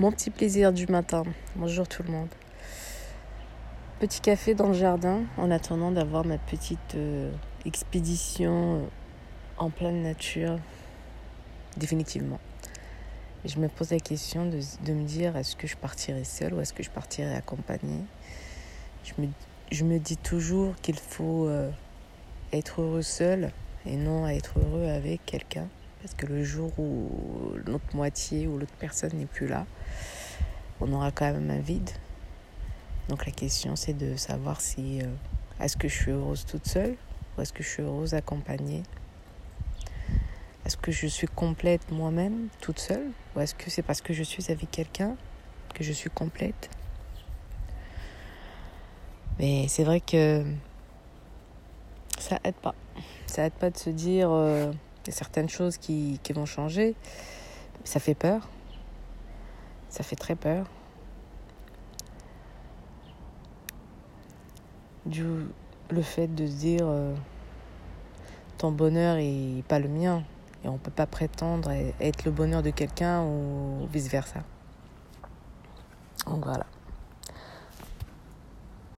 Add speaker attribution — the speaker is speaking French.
Speaker 1: Mon petit plaisir du matin. Bonjour tout le monde. Petit café dans le jardin en attendant d'avoir ma petite euh, expédition euh, en pleine nature. Définitivement. je me pose la question de, me dire est-ce que je partirai seule ou est-ce que je partirai accompagnée? Je me, je me dis toujours qu'il faut euh, être heureux seul et non être heureux avec quelqu'un. Parce que le jour où l'autre moitié ou l'autre personne n'est plus là, on aura quand même un vide. Donc la question c'est de savoir si euh, est-ce que je suis heureuse toute seule ou est-ce que je suis heureuse accompagnée? Est-ce que je suis complète moi-même toute seule ou est-ce que c'est parce que je suis avec quelqu'un que je suis complète? Mais c'est vrai que ça aide pas. Ça aide pas de se dire euh, il y a certaines choses qui, vont changer. Ça fait peur. Ça fait très peur. Du, le fait de se dire euh, ton bonheur est pas le mien et on peut pas prétendre être le bonheur de quelqu'un ou vice versa. Donc voilà.